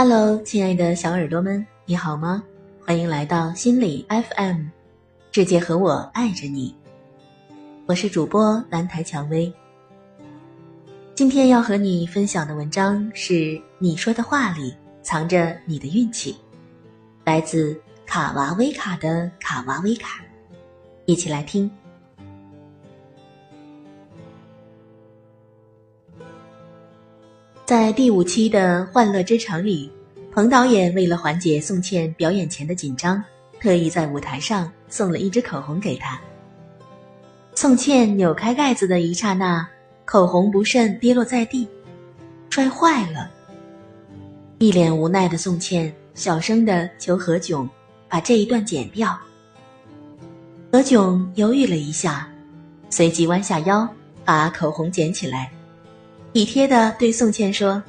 Hello，亲爱的小耳朵们，你好吗？欢迎来到心理 FM，世界和我爱着你。我是主播蓝台蔷薇。今天要和你分享的文章是《你说的话里藏着你的运气》，来自卡娃威卡的卡娃威卡，一起来听。在第五期的《欢乐之城》里，彭导演为了缓解宋茜表演前的紧张，特意在舞台上送了一支口红给她。宋茜扭开盖子的一刹那，口红不慎跌落在地，摔坏了。一脸无奈的宋茜小声的求何炅把这一段剪掉。何炅犹豫了一下，随即弯下腰把口红捡起来。体贴的对宋茜说：“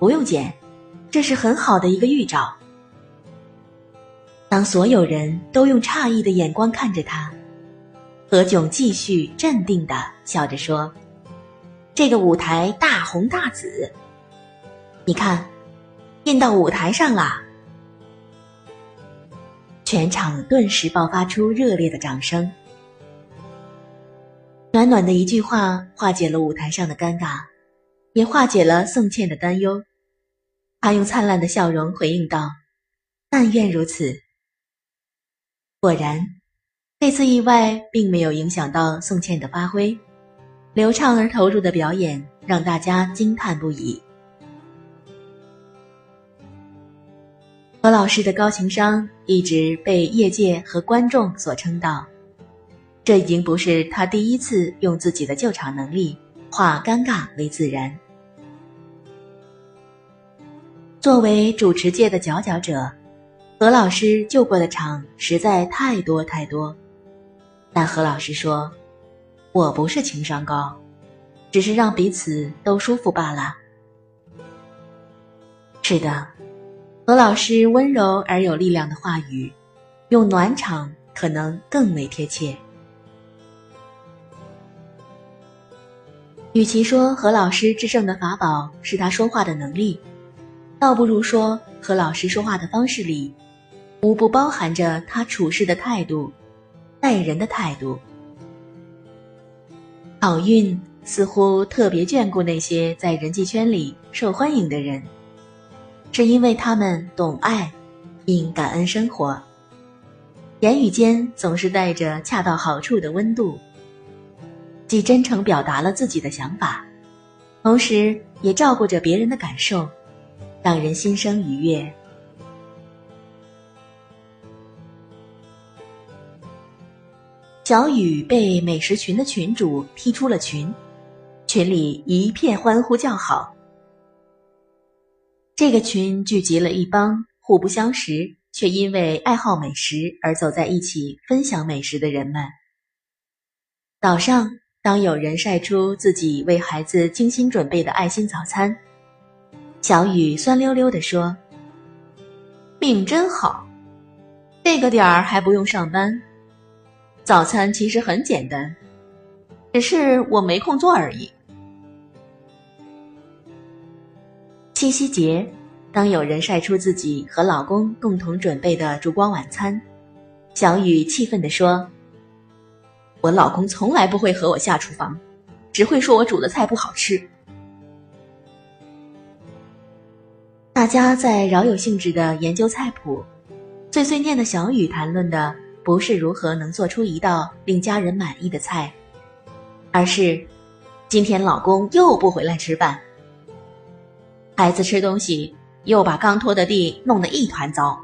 不用剪，这是很好的一个预兆。”当所有人都用诧异的眼光看着他，何炅继续镇定的笑着说：“这个舞台大红大紫，你看，印到舞台上啦！”全场顿时爆发出热烈的掌声。暖暖的一句话化解了舞台上的尴尬，也化解了宋茜的担忧。她用灿烂的笑容回应道：“但愿如此。”果然，这次意外并没有影响到宋茜的发挥，流畅而投入的表演让大家惊叹不已。何老师的高情商一直被业界和观众所称道。这已经不是他第一次用自己的救场能力化尴尬为自然。作为主持界的佼佼者，何老师救过的场实在太多太多。但何老师说：“我不是情商高，只是让彼此都舒服罢了。”是的，何老师温柔而有力量的话语，用暖场可能更为贴切。与其说何老师制胜的法宝是他说话的能力，倒不如说何老师说话的方式里，无不包含着他处事的态度、待人的态度。好运似乎特别眷顾那些在人际圈里受欢迎的人，是因为他们懂爱，并感恩生活，言语间总是带着恰到好处的温度。既真诚表达了自己的想法，同时也照顾着别人的感受，让人心生愉悦。小雨被美食群的群主踢出了群，群里一片欢呼叫好。这个群聚集了一帮互不相识却因为爱好美食而走在一起分享美食的人们。早上。当有人晒出自己为孩子精心准备的爱心早餐，小雨酸溜溜地说：“命真好，这个点儿还不用上班。早餐其实很简单，只是我没空做而已。”七夕节，当有人晒出自己和老公共同准备的烛光晚餐，小雨气愤地说。我老公从来不会和我下厨房，只会说我煮的菜不好吃。大家在饶有兴致的研究菜谱，碎碎念的小雨谈论的不是如何能做出一道令家人满意的菜，而是今天老公又不回来吃饭，孩子吃东西又把刚拖的地弄得一团糟。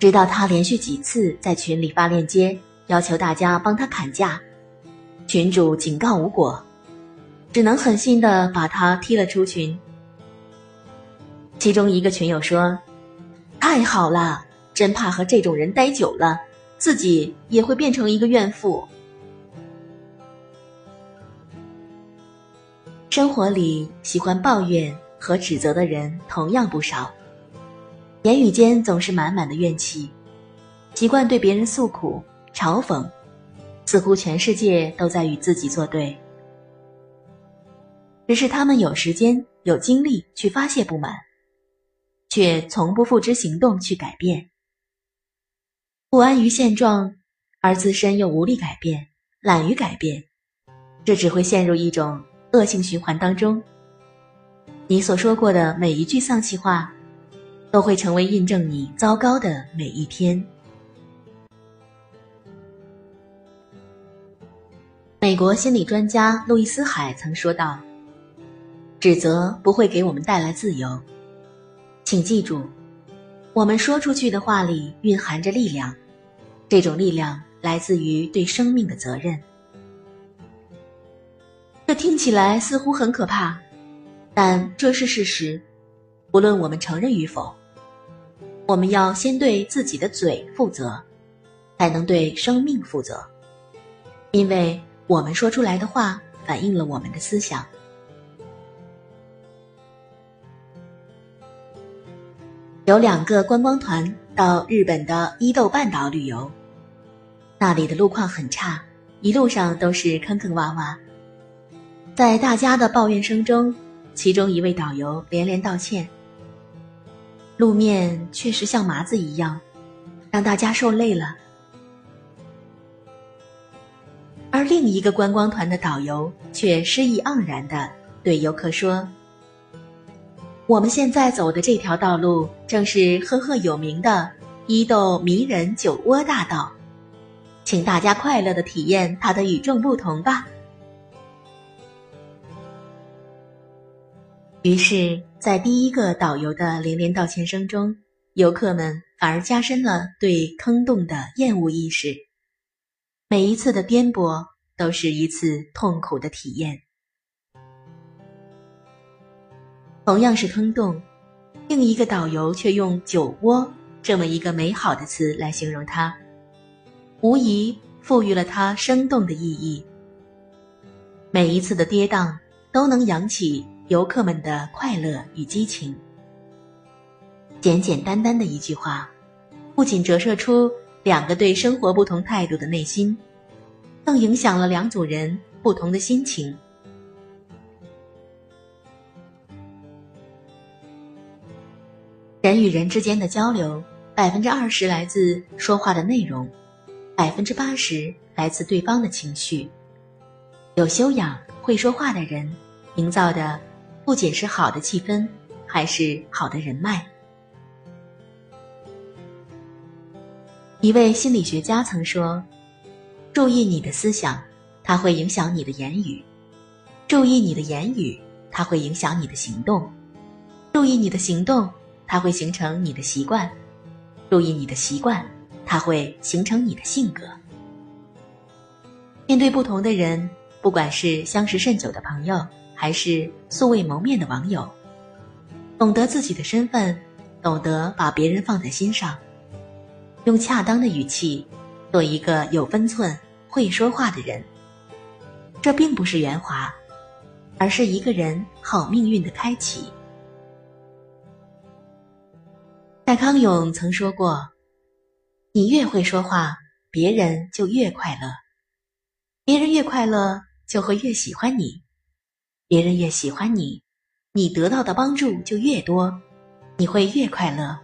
直到他连续几次在群里发链接，要求大家帮他砍价，群主警告无果，只能狠心的把他踢了出群。其中一个群友说：“太好了，真怕和这种人待久了，自己也会变成一个怨妇。”生活里喜欢抱怨和指责的人同样不少。言语间总是满满的怨气，习惯对别人诉苦、嘲讽，似乎全世界都在与自己作对。只是他们有时间、有精力去发泄不满，却从不付之行动去改变。不安于现状，而自身又无力改变，懒于改变，这只会陷入一种恶性循环当中。你所说过的每一句丧气话，都会成为印证你糟糕的每一天。美国心理专家路易斯·海曾说道：“指责不会给我们带来自由，请记住，我们说出去的话里蕴含着力量，这种力量来自于对生命的责任。”这听起来似乎很可怕。但这是事实，无论我们承认与否，我们要先对自己的嘴负责，才能对生命负责，因为我们说出来的话反映了我们的思想。有两个观光团到日本的伊豆半岛旅游，那里的路况很差，一路上都是坑坑洼洼，在大家的抱怨声中。其中一位导游连连道歉，路面确实像麻子一样，让大家受累了。而另一个观光团的导游却诗意盎然的对游客说：“我们现在走的这条道路正是赫赫有名的伊豆迷人酒窝大道，请大家快乐的体验它的与众不同吧。”于是，在第一个导游的连连道歉声中，游客们反而加深了对坑洞的厌恶意识。每一次的颠簸都是一次痛苦的体验。同样是坑洞，另一个导游却用“酒窝”这么一个美好的词来形容它，无疑赋予了它生动的意义。每一次的跌宕都能扬起。游客们的快乐与激情，简简单单的一句话，不仅折射出两个对生活不同态度的内心，更影响了两组人不同的心情。人与人之间的交流，百分之二十来自说话的内容，百分之八十来自对方的情绪。有修养、会说话的人，营造的。不仅是好的气氛，还是好的人脉。一位心理学家曾说：“注意你的思想，它会影响你的言语；注意你的言语，它会影响你的行动；注意你的行动，它会形成你的习惯；注意你的习惯，它会形成你的性格。”面对不同的人，不管是相识甚久的朋友。还是素未谋面的网友，懂得自己的身份，懂得把别人放在心上，用恰当的语气，做一个有分寸、会说话的人。这并不是圆滑，而是一个人好命运的开启。戴康永曾说过：“你越会说话，别人就越快乐；别人越快乐，就会越喜欢你。”别人越喜欢你，你得到的帮助就越多，你会越快乐。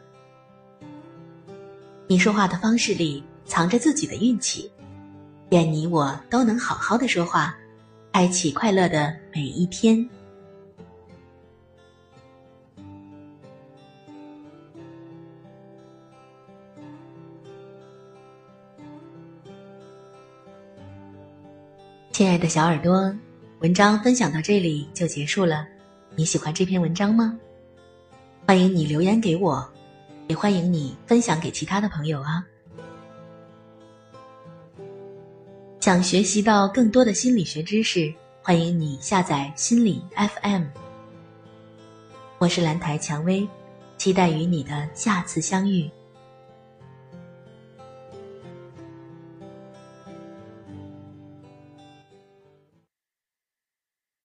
你说话的方式里藏着自己的运气，愿你我都能好好的说话，开启快乐的每一天。亲爱的小耳朵。文章分享到这里就结束了，你喜欢这篇文章吗？欢迎你留言给我，也欢迎你分享给其他的朋友啊。想学习到更多的心理学知识，欢迎你下载心理 FM。我是兰台蔷薇，期待与你的下次相遇。